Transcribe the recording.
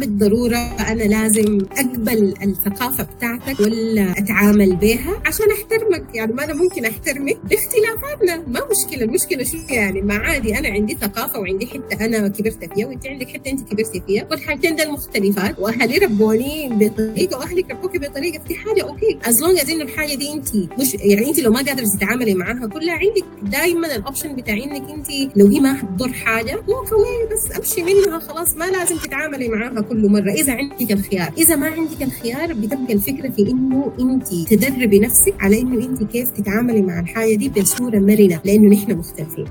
بالضرورة أنا لازم أقبل الثقافة بتاعتك ولا اتعامل بها عشان أحترمك. يعني ما أنا ممكن أحترمك باختلافاتنا. ما مشكلة. المشكلة شو يعني؟ ما عادي. أنا عندي ثقافة وعندي حتة أنا كبرت فيها وأنت عندك حتة أنت كبرتي فيها. والحاجتين دول مختلفات. وأهلي ربوني بطريقة واهلك ربوك بطريقة. في حاجة أوكي. as long as إنه الحاجة دي أنت مش يعني أنت لو ما قادرة تتعاملي معاها كلها عندك دائما ال option بتاع إنك أنت لو هي ما حتضر حاجة walk away بس أمشي منها. خلاص ما لازم تتعاملي معاها كل مرة. إذا عندك الخيار إذا ما عندك الخيار بتبقى الفكرة في إنه أنت تدربي نفسك على إنه أنت كيف تتعاملي مع الحاجة دي بصورة مرنة لأنه نحن مختلفين.